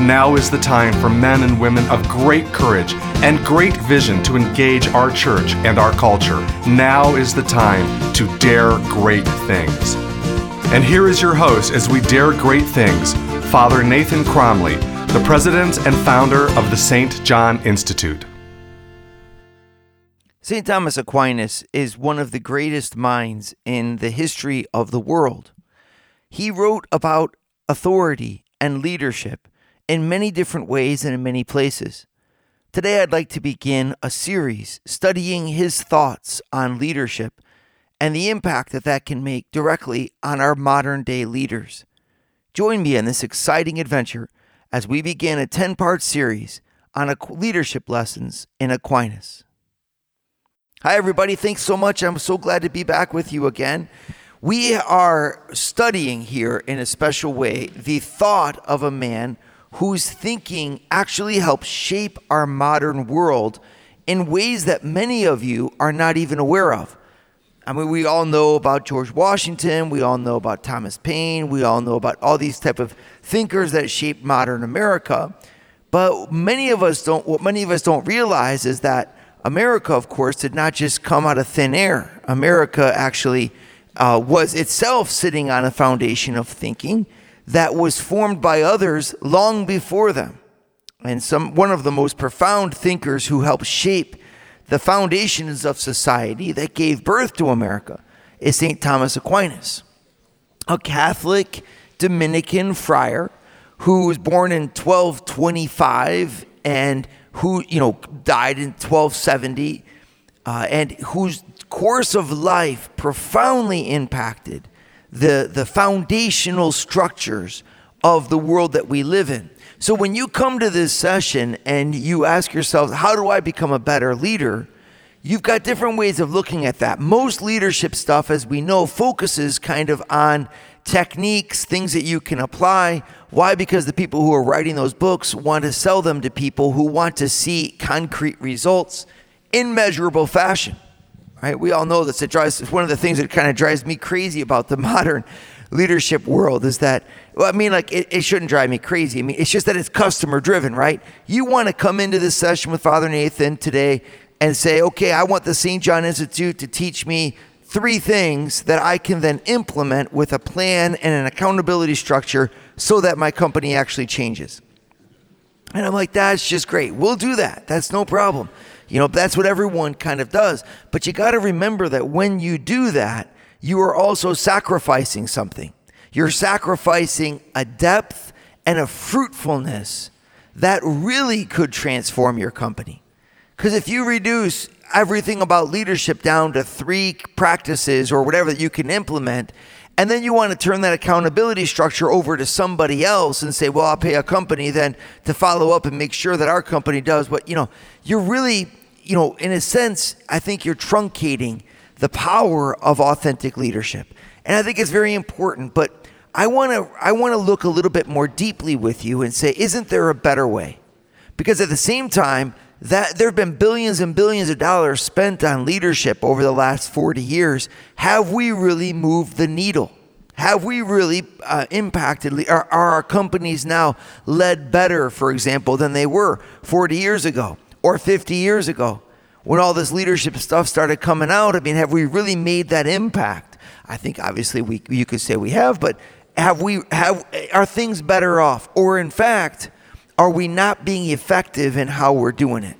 Now is the time for men and women of great courage and great vision to engage our church and our culture. Now is the time to dare great things. And here is your host as we dare great things, Father Nathan Cromly, the president and founder of the St. John Institute. St. Thomas Aquinas is one of the greatest minds in the history of the world. He wrote about authority and leadership in many different ways and in many places. Today, I'd like to begin a series studying his thoughts on leadership and the impact that that can make directly on our modern day leaders. Join me in this exciting adventure as we begin a 10 part series on leadership lessons in Aquinas. Hi, everybody. Thanks so much. I'm so glad to be back with you again. We are studying here in a special way the thought of a man whose thinking actually helps shape our modern world in ways that many of you are not even aware of. I mean, we all know about George Washington, we all know about Thomas Paine, we all know about all these type of thinkers that shaped modern America. But many of us don't what many of us don't realize is that America, of course, did not just come out of thin air. America actually uh, was itself sitting on a foundation of thinking that was formed by others long before them. And some one of the most profound thinkers who helped shape the foundations of society that gave birth to America is St. Thomas Aquinas, a Catholic Dominican friar who was born in 1225 and who you know died in 1270 uh, and whose course of life profoundly impacted the the foundational structures of the world that we live in. So when you come to this session and you ask yourself, how do I become a better leader? You've got different ways of looking at that. Most leadership stuff, as we know, focuses kind of on techniques, things that you can apply. Why? Because the people who are writing those books want to sell them to people who want to see concrete results in measurable fashion. Right? We all know this. It drives one of the things that kind of drives me crazy about the modern leadership world is that well, I mean, like it, it shouldn't drive me crazy. I mean, it's just that it's customer driven, right? You want to come into this session with Father Nathan today and say, okay, I want the St. John Institute to teach me three things that I can then implement with a plan and an accountability structure so that my company actually changes. And I'm like, that's just great. We'll do that. That's no problem. You know, that's what everyone kind of does. But you got to remember that when you do that, you are also sacrificing something. You're sacrificing a depth and a fruitfulness that really could transform your company. Because if you reduce everything about leadership down to three practices or whatever that you can implement. And then you want to turn that accountability structure over to somebody else and say, well, I'll pay a company then to follow up and make sure that our company does what, you know, you're really, you know, in a sense, I think you're truncating the power of authentic leadership. And I think it's very important, but I want to I want to look a little bit more deeply with you and say, isn't there a better way? Because at the same time, that there have been billions and billions of dollars spent on leadership over the last 40 years. Have we really moved the needle? Have we really uh, impacted? Are, are our companies now led better, for example, than they were 40 years ago or 50 years ago? When all this leadership stuff started coming out, I mean, have we really made that impact? I think obviously we you could say we have, but have we have are things better off? Or in fact, are we not being effective in how we're doing it?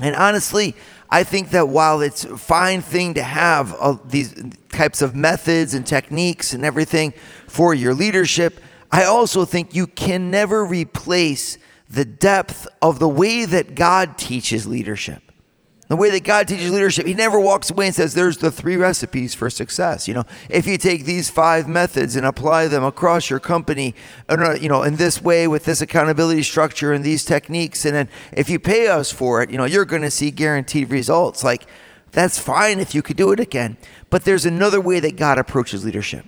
And honestly, I think that while it's a fine thing to have uh, these types of methods and techniques and everything for your leadership, I also think you can never replace the depth of the way that God teaches leadership. The way that God teaches leadership, He never walks away and says, There's the three recipes for success. You know, if you take these five methods and apply them across your company, uh, you know, in this way with this accountability structure and these techniques, and then if you pay us for it, you know, you're going to see guaranteed results. Like, That's fine if you could do it again. But there's another way that God approaches leadership.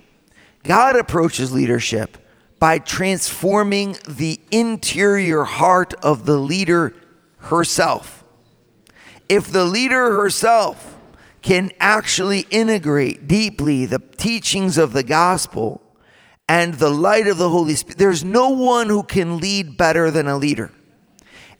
God approaches leadership by transforming the interior heart of the leader herself. If the leader herself can actually integrate deeply the teachings of the gospel and the light of the Holy Spirit, there's no one who can lead better than a leader.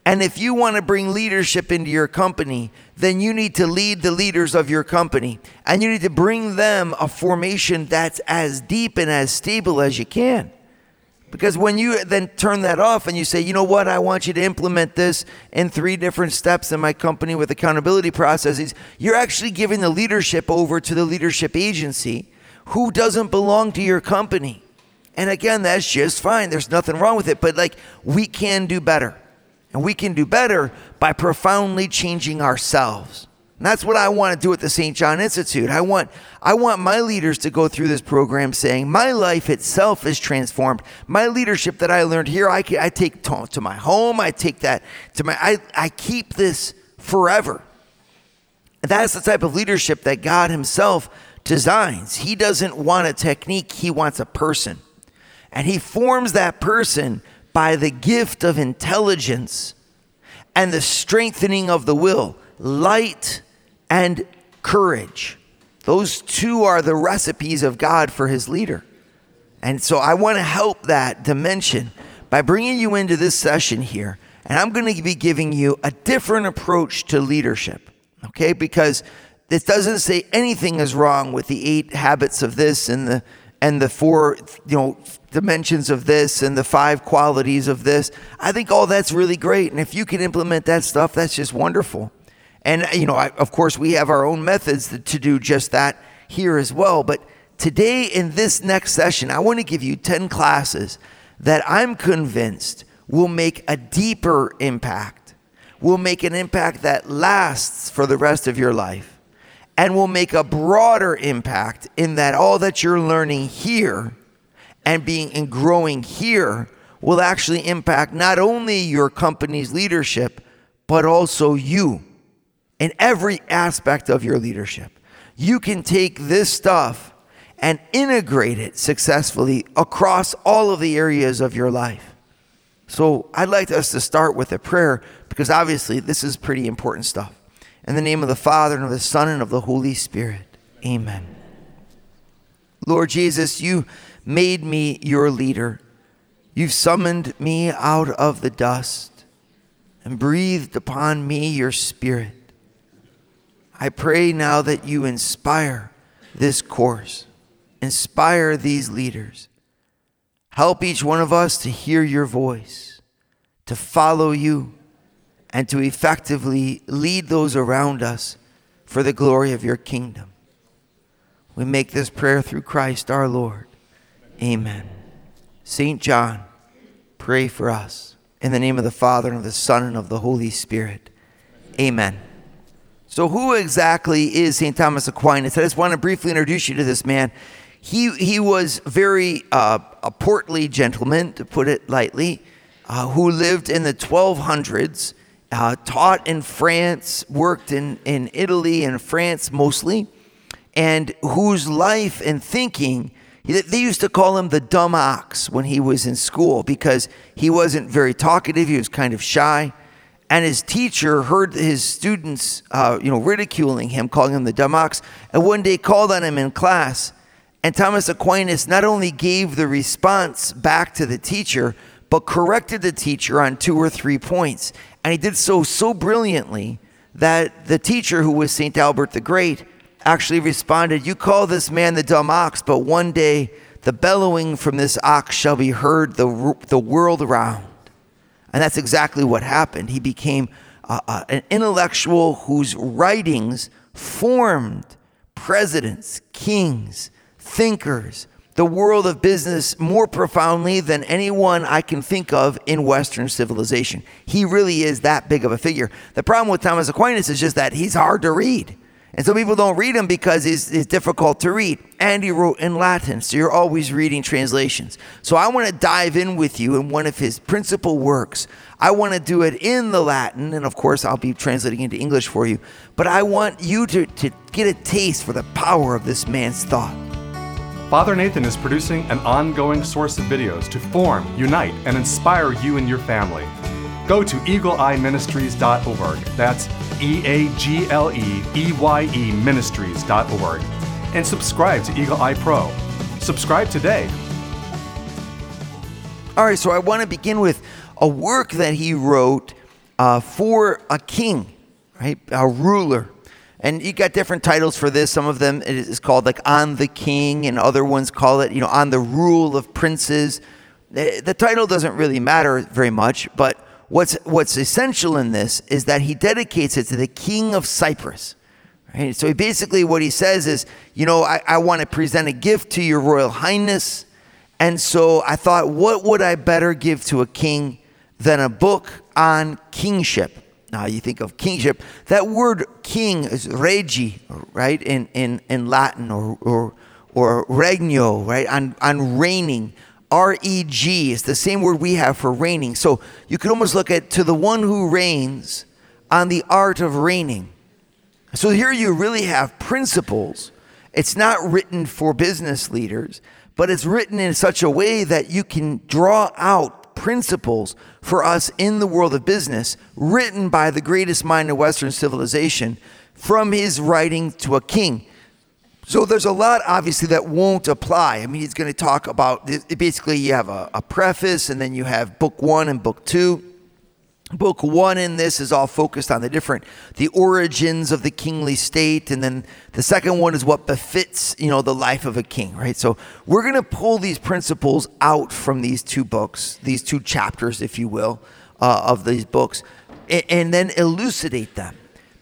And if you want to bring leadership into your company, then you need to lead the leaders of your company and you need to bring them a formation that's as deep and as stable as you can. Because when you then turn that off and you say, you know what, I want you to implement this in three different steps in my company with accountability processes, you're actually giving the leadership over to the leadership agency who doesn't belong to your company. And again, that's just fine. There's nothing wrong with it. But like, we can do better. And we can do better by profoundly changing ourselves. And that's what I want to do at the St. John Institute. I want I want my leaders to go through this program saying my life itself is transformed. My leadership that I learned here, I, I take to, to my home. I take that to my I, I keep this forever. That's the type of leadership that God Himself designs. He doesn't want a technique, He wants a person. And He forms that person by the gift of intelligence and the strengthening of the will, light and courage. Those two are the recipes of God for his leader. And so I want to help that dimension by bringing you into this session here. And I'm going to be giving you a different approach to leadership, okay? Because this doesn't say anything is wrong with the eight habits of this and the and the four, you know, dimensions of this and the five qualities of this. I think all that's really great. And if you can implement that stuff, that's just wonderful. And, you know, I, of course, we have our own methods to, do just that here as well. But today, in this next session, I want to give you 10 classes that I'm convinced will make a deeper impact, will make an impact that lasts for the rest of your life and will make a broader impact in that all that you're learning here and being and growing here will actually impact not only your company's leadership but also you in every aspect of your leadership. You can take this stuff and integrate it successfully across all of the areas of your life. So, I'd like us to start with a prayer because obviously this is pretty important stuff. In the name of the Father, and of the Son, and of the Holy Spirit. Amen. Lord Jesus, you made me your leader. You've summoned me out of the dust and breathed upon me your spirit. I pray now that you inspire this course, inspire these leaders. Help each one of us to hear your voice, to follow you and to effectively lead those around us for the glory of your kingdom. We make this prayer through Christ our Lord. Amen. St. John, pray for us. In the name of the Father, and of the Son, and of the Holy Spirit. Amen. So, who exactly is St. Thomas Aquinas? I just want to briefly introduce you to this man. He, he was very uh, a portly gentleman, to put it lightly, uh, who lived in the 1200s uh, taught in France, worked in, in Italy and France mostly, and whose life and thinking, they used to call him the dumb ox when he was in school because he wasn't very talkative, he was kind of shy. And his teacher heard his students, uh, you know, ridiculing him, calling him the dumb ox, and one day called on him in class. And Thomas Aquinas not only gave the response back to the teacher, but corrected the teacher on two or three points. And he did so so brilliantly that the teacher, who was St. Albert the Great, actually responded, You call this man the dumb ox, but one day the bellowing from this ox shall be heard the, the world around. And that's exactly what happened. He became uh, uh, an intellectual whose writings formed presidents, kings, thinkers, the world of business more profoundly than anyone I can think of in Western civilization. He really is that big of a figure. The problem with Thomas Aquinas is just that he's hard to read. And some people don't read him because it's, it's, difficult to read. And he wrote in Latin, so you're always reading translations. So I want to dive in with you in one of his principal works. I want to do it in the Latin, and of course, I'll be translating into English for you. But I want you to, to get a taste for the power of this man's thought. Father Nathan is producing an ongoing source of videos to form, unite, and inspire you and your family. Go to eagleeyeministries.org. That's E A G L E E Y E ministries.org. And subscribe to Eagle Eye Pro. Subscribe today. All right, so I want to begin with a work that he wrote uh, for a king, right? A ruler. And you got different titles for this. Some of them it is called like On the King, and other ones call it, you know, On the Rule of Princes. The, the title doesn't really matter very much, but what's what's essential in this is that he dedicates it to the King of Cyprus. Right? So he basically what he says is, you know, I, I want to present a gift to your royal highness. And so I thought, what would I better give to a king than a book on kingship? Now you think of kingship. That word king is regi, right? In in, in Latin or or or regno, right? On on reigning. R E G is the same word we have for reigning. So you could almost look at to the one who reigns on the art of reigning. So here you really have principles. It's not written for business leaders, but it's written in such a way that you can draw out principles for us in the world of business, written by the greatest mind of Western civilization from his writing to a king. So there's a lot, obviously, that won't apply. I mean, he's going to talk about basically you have a, a preface, and then you have book one and book two. Book one in this is all focused on the different the origins of the kingly state and then the second one is what befits you know the life of a king right? So we're going to pull these principles out from these two books these two chapters if you will uh, of these books and, and then elucidate them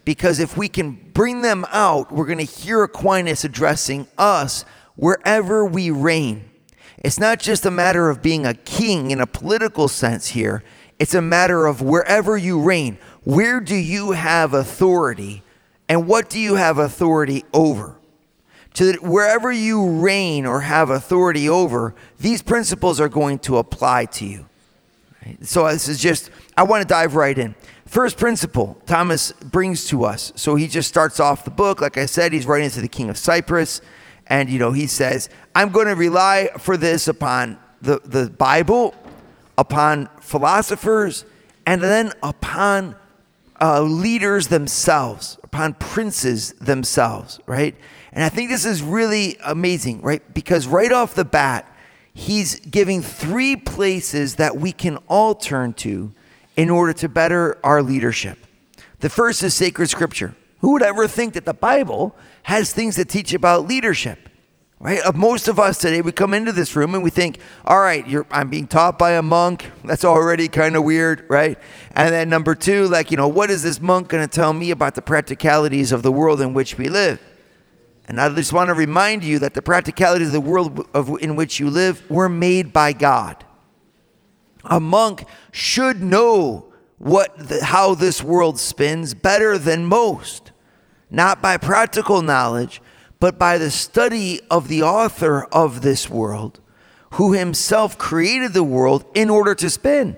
because if we can bring them out we're going to hear aquinas addressing us wherever we reign it's not just a matter of being a king in a political sense here it's a matter of wherever you reign, where do you have authority and what do you have authority over? To wherever you reign or have authority over, these principles are going to apply to you. So this is just, I want to dive right in. First principle Thomas brings to us. So he just starts off the book. Like I said, he's writing to the king of Cyprus. And, you know, he says, I'm going to rely for this upon the, the Bible upon philosophers, and then upon uh, leaders themselves, upon princes themselves, right? And I think this is really amazing, right? Because right off the bat, he's giving three places that we can all turn to in order to better our leadership. The first is sacred scripture. Who would ever think that the Bible has things that teach about leadership? right? Most of us today, we come into this room and we think, all right, I'm being taught by a monk. That's already kind of weird, right? And then number two, like, you know, what is this monk going to tell me about the practicalities of the world in which we live? And I just want to remind you that the practicalities of the world of, in which you live were made by God. A monk should know what the, how this world spins better than most, not by practical knowledge, but by the study of the author of this world, who himself created the world in order to spin.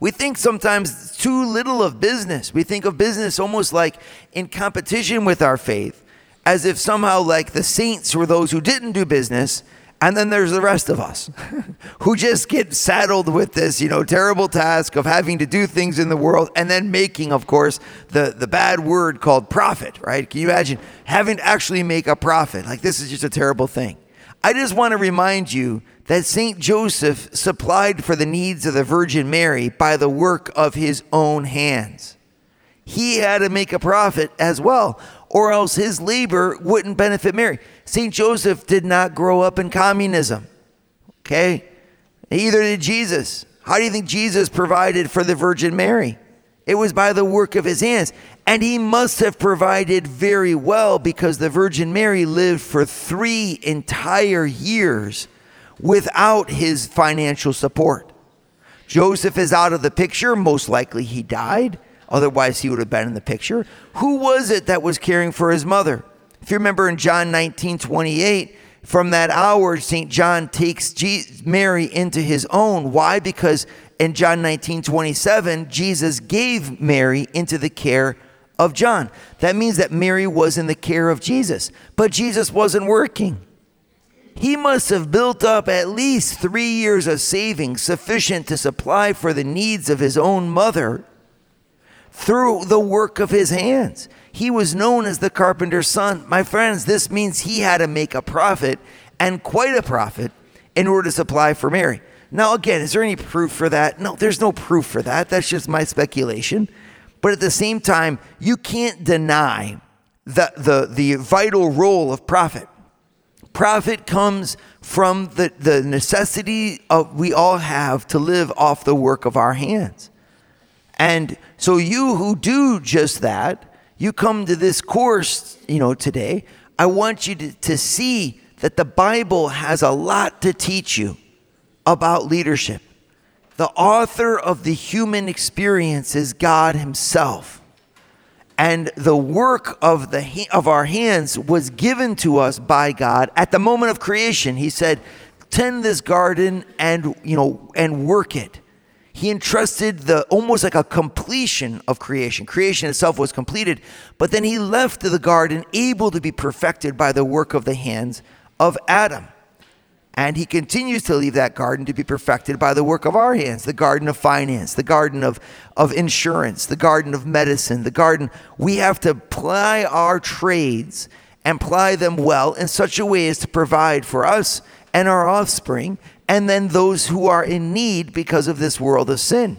We think sometimes too little of business. We think of business almost like in competition with our faith, as if somehow, like the saints were those who didn't do business and then there's the rest of us who just get saddled with this, you know, terrible task of having to do things in the world and then making, of course, the, the bad word called profit, right? Can you imagine having to actually make a profit? Like, this is just a terrible thing. I just want to remind you that St. Joseph supplied for the needs of the Virgin Mary by the work of his own hands. He had to make a profit as well or else his labor wouldn't benefit Mary. St. Joseph did not grow up in communism. Okay? Neither did Jesus. How do you think Jesus provided for the Virgin Mary? It was by the work of his hands. And he must have provided very well because the Virgin Mary lived for three entire years without his financial support. Joseph is out of the picture. Most likely he died Otherwise, he would have been in the picture. Who was it that was caring for his mother? If you remember in John 19 28, from that hour, St. John takes Mary into his own. Why? Because in John 19 27, Jesus gave Mary into the care of John. That means that Mary was in the care of Jesus, but Jesus wasn't working. He must have built up at least three years of savings sufficient to supply for the needs of his own mother through the work of his hands. He was known as the carpenter's son. My friends, this means he had to make a profit and quite a profit in order to supply for Mary. Now, again, is there any proof for that? No, there's no proof for that. That's just my speculation. But at the same time, you can't deny the, the, the vital role of profit. Profit comes from the, the necessity of we all have to live off the work of our hands. And so you who do just that, you come to this course, you know, today, I want you to, to see that the Bible has a lot to teach you about leadership. The author of the human experience is God Himself. And the work of, the, of our hands was given to us by God at the moment of creation. He said, tend this garden and, you know, and work it he entrusted the almost like a completion of creation. Creation itself was completed, but then he left the garden able to be perfected by the work of the hands of Adam. And he continues to leave that garden to be perfected by the work of our hands the garden of finance, the garden of, of insurance, the garden of medicine, the garden. We have to ply our trades and ply them well in such a way as to provide for us and our offspring and then those who are in need because of this world of sin.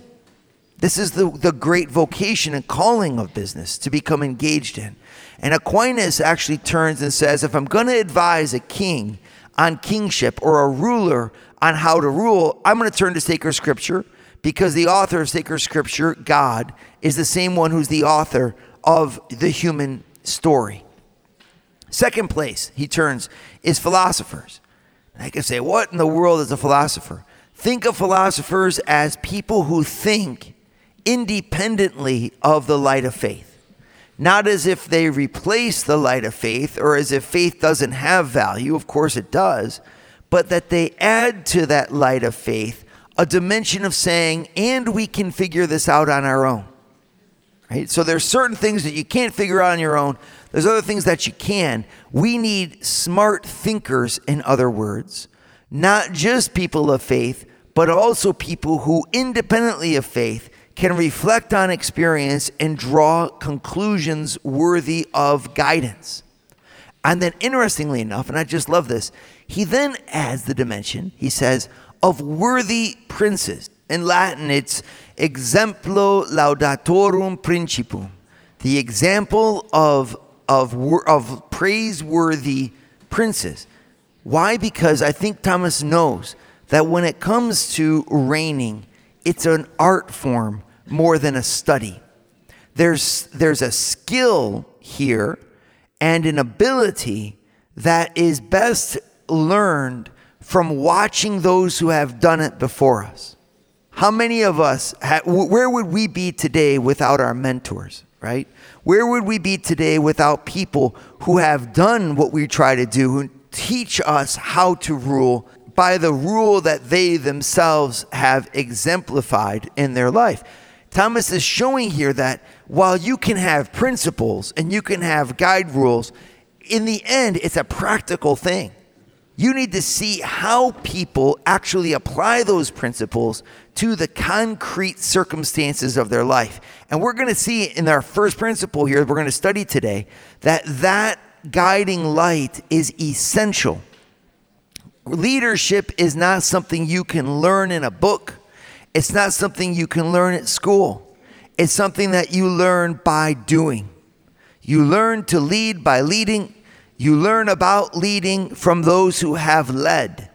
This is the, the great vocation and calling of business to become engaged in. And Aquinas actually turns and says if I'm going to advise a king on kingship or a ruler on how to rule, I'm going to turn to sacred scripture because the author of sacred scripture, God, is the same one who's the author of the human story. Second place he turns is philosophers. I can say, what in the world is a philosopher? Think of philosophers as people who think independently of the light of faith. Not as if they replace the light of faith or as if faith doesn't have value, of course it does, but that they add to that light of faith a dimension of saying, and we can figure this out on our own. Right? So there's certain things that you can't figure out on your own. There's other things that you can. We need smart thinkers, in other words, not just people of faith, but also people who, independently of faith, can reflect on experience and draw conclusions worthy of guidance. And then, interestingly enough, and I just love this, he then adds the dimension, he says, of worthy princes. In Latin, it's exemplo laudatorum principum, the example of, of, of praiseworthy princes. Why? Because I think Thomas knows that when it comes to reigning, it's an art form more than a study. There's, there's a skill here and an ability that is best learned from watching those who have done it before us. How many of us, where would we be today without our mentors, right? Where would we be today without people who have done what we try to do, who teach us how to rule by the rule that they themselves have exemplified in their life? Thomas is showing here that while you can have principles and you can have guide rules, in the end, it's a practical thing. You need to see how people actually apply those principles to the concrete circumstances of their life. And we're going to see in our first principle here, we're going to study today, that that guiding light is essential. Leadership is not something you can learn in a book, it's not something you can learn at school. It's something that you learn by doing. You learn to lead by leading. You learn about leading from those who have led.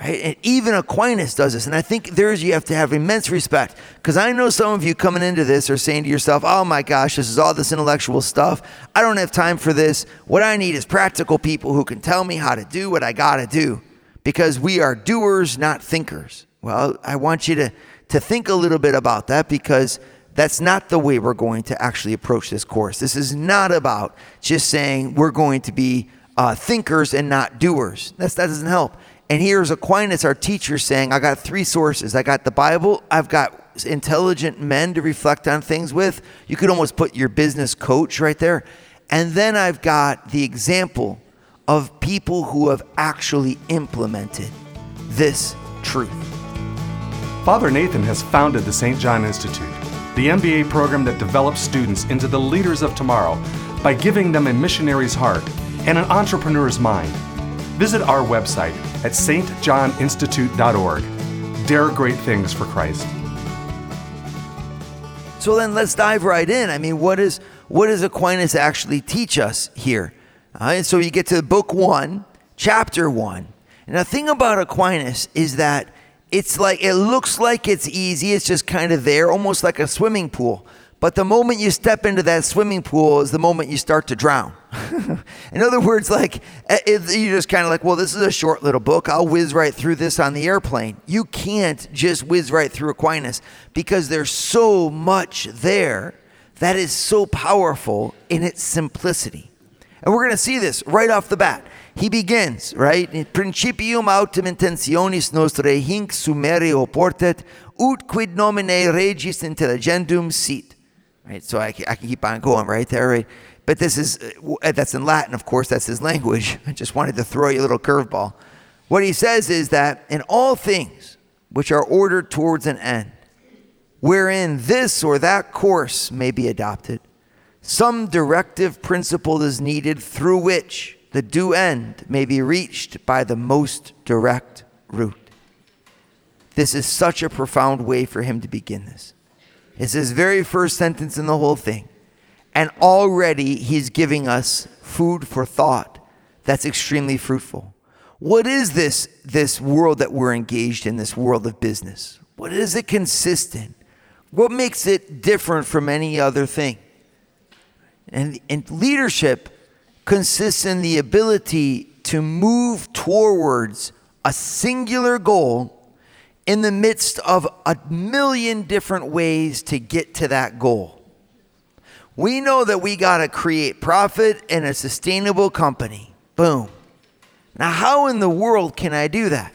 Right? And even Aquinas does this. And I think there's you have to have immense respect. Because I know some of you coming into this are saying to yourself, oh my gosh, this is all this intellectual stuff. I don't have time for this. What I need is practical people who can tell me how to do what I got to do. Because we are doers, not thinkers. Well, I want you to, to think a little bit about that because That's not the way we're going to actually approach this course. This is not about just saying we're going to be uh, thinkers and not doers. That's, that doesn't help. And here's Aquinas, our teacher, saying, I got three sources. I got the Bible, I've got intelligent men to reflect on things with. You could almost put your business coach right there. And then I've got the example of people who have actually implemented this truth. Father Nathan has founded the St. John Institute, the MBA program that develops students into the leaders of tomorrow by giving them a missionary's heart and an entrepreneur's mind. Visit our website at stjohninstitute.org. Dare great things for Christ. So then let's dive right in. I mean, what is what does Aquinas actually teach us here? Uh, so you get to book one, chapter one. And the thing about Aquinas is that it's like it looks like it's easy. It's just kind of there, almost like a swimming pool. But the moment you step into that swimming pool is the moment you start to drown. In other words, like eh, you just kind of like, well, this is a short little book. I'll whiz right through this on the airplane. You can't just whiz right through Aquinas because there's so much there that is so powerful in its simplicity. And we're going to see this right off the bat. He begins, right? Principium autem intentionis nostrae hinc sumere oportet, ut quid nomine regis intelligendum sit. Right? So I, I can keep on going right there, right? But this is, uh, that's in Latin, of course, that's his language. I just wanted to throw you a little curveball. What he says is that in all things which are ordered towards an end, wherein this or that course may be adopted, some directive principle is needed through which the due end may be reached by the most direct route. This is such a profound way for him to begin this. It's his very first sentence in the whole thing. And already he's giving us food for thought that's extremely fruitful. What is this, this world that we're engaged in, this world of business? What is it consistent? What makes it different from any other thing? And, and leadership consists in the ability to move towards a singular goal in the midst of a million different ways to get to that goal. We know that we got to create profit and a sustainable company. Boom. Now, how in the world can I do that?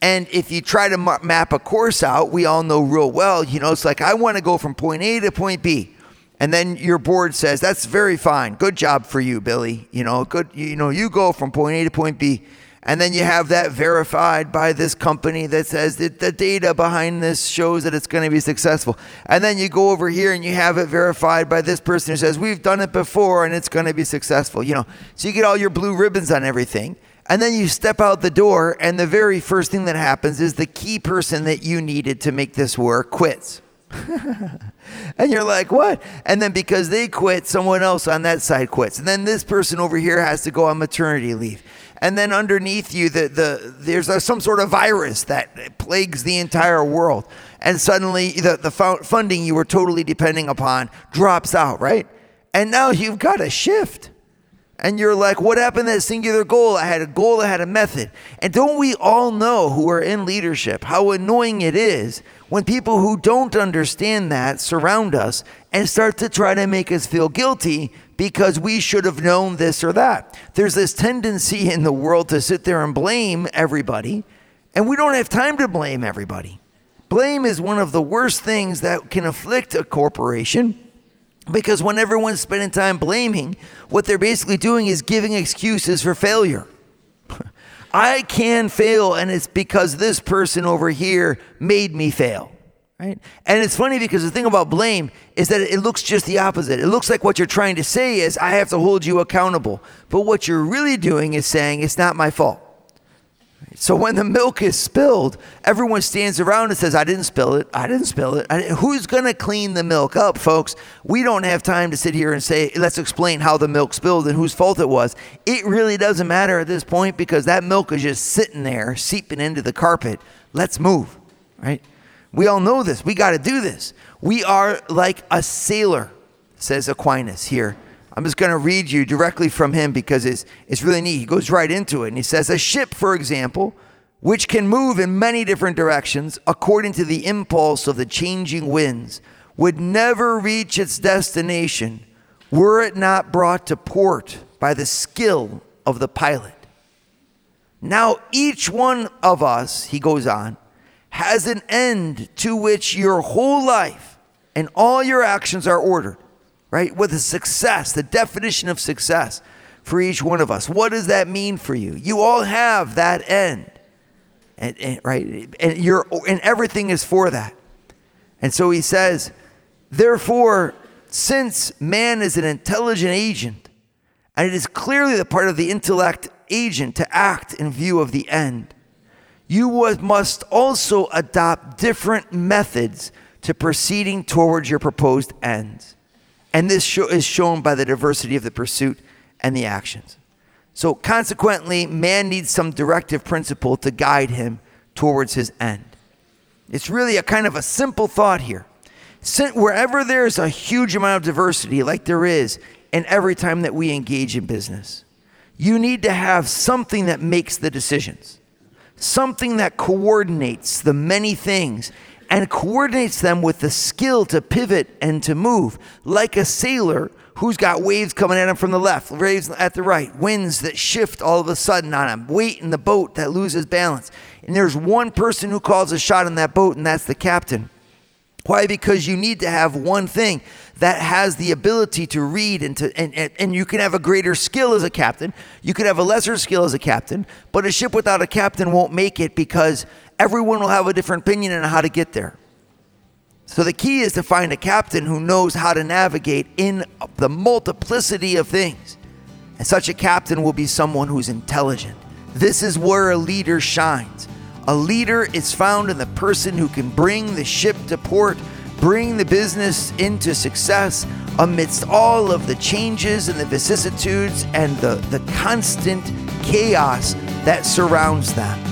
And if you try to map a course out, we all know real well, you know, it's like I want to go from point A to point B. And then your board says, that's very fine. Good job for you, Billy. You know, good, you know, you go from point A to point B. And then you have that verified by this company that says that the data behind this shows that it's going to be successful. And then you go over here and you have it verified by this person who says, We've done it before and it's going to be successful. You know, so you get all your blue ribbons on everything. And then you step out the door, and the very first thing that happens is the key person that you needed to make this work quits. and you're like, what? And then because they quit, someone else on that side quits. And then this person over here has to go on maternity leave and then underneath you the, the there's a, some sort of virus that plagues the entire world. And suddenly the, the funding you were totally depending upon drops out right? And now you've got a shift. And you're like what happened to that singular goal? I had a goal i had a method. And don't we all know who are in leadership how annoying it is when people who don't understand that surround us and start to try to make us feel guilty because we should have known this or that. There's this tendency in the world to sit there and blame everybody, and we don't have time to blame everybody. Blame is one of the worst things that can afflict a corporation because when everyone's spending time blaming, what they're basically doing is giving excuses for failure. I can fail, and it's because this person over here made me fail. Right? And it's funny because the thing about blame is that it looks just the opposite. It looks like what you're trying to say is, I have to hold you accountable. But what you're really doing is saying, it's not my fault. So when the milk is spilled, everyone stands around and says, I didn't spill it. I didn't spill it. Who's going to clean the milk up, folks? We don't have time to sit here and say, let's explain how the milk spilled and whose fault it was. It really doesn't matter at this point because that milk is just sitting there, seeping into the carpet. Let's move, right? We all know this. We got to do this. We are like a sailor, says Aquinas here. I'm just going to read you directly from him because it's, it's really neat. He goes right into it. And he says, A ship, for example, which can move in many different directions according to the impulse of the changing winds, would never reach its destination were it not brought to port by the skill of the pilot. Now, each one of us, he goes on, has an end to which your whole life and all your actions are ordered, right? With a success, the definition of success for each one of us. What does that mean for you? You all have that end. And, and right and you're and everything is for that. And so he says, therefore, since man is an intelligent agent, and it is clearly the part of the intellect agent to act in view of the end, you must also adopt different methods to proceeding towards your proposed ends. And this is shown by the diversity of the pursuit and the actions. So, consequently, man needs some directive principle to guide him towards his end. It's really a kind of a simple thought here. Wherever there's a huge amount of diversity, like there is in every time that we engage in business, you need to have something that makes the decisions something that coordinates the many things and coordinates them with the skill to pivot and to move, like a sailor who's got waves coming at him from the left, waves at the right, winds that shift all of a sudden on him, weight in the boat that loses balance. And there's one person who calls a shot in that boat, and that's the captain. Why? Because you need to have one thing that has the ability to read and to and, and, and, you can have a greater skill as a captain. You could have a lesser skill as a captain, but a ship without a captain won't make it because everyone will have a different opinion on how to get there. So the key is to find a captain who knows how to navigate in the multiplicity of things. And such a captain will be someone who's intelligent. This is where a leader shines. A leader is found in the person who can bring the ship to port, bring the business into success amidst all of the changes and the vicissitudes and the, the constant chaos that surrounds them.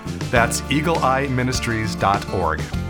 That's eagleeyeministries.org.